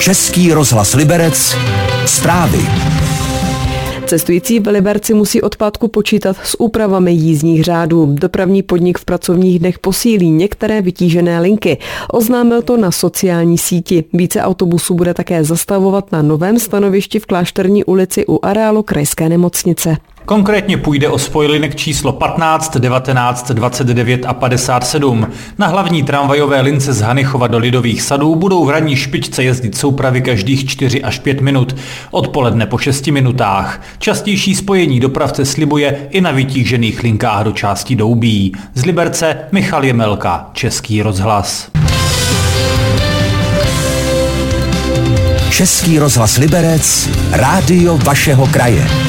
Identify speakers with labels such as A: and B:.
A: Český rozhlas Liberec. Zprávy.
B: Cestující v Liberci musí od pátku počítat s úpravami jízdních řádů. Dopravní podnik v pracovních dnech posílí některé vytížené linky. Oznámil to na sociální síti. Více autobusů bude také zastavovat na novém stanovišti v Klášterní ulici u areálu krajské nemocnice.
C: Konkrétně půjde o spojlinek číslo 15, 19, 29 a 57. Na hlavní tramvajové lince z Hanychova do Lidových sadů budou v ranní špičce jezdit soupravy každých 4 až 5 minut, odpoledne po 6 minutách. Častější spojení dopravce slibuje i na vytížených linkách do části Doubí. Z Liberce Michal Jemelka, Český rozhlas.
A: Český rozhlas Liberec, rádio vašeho kraje.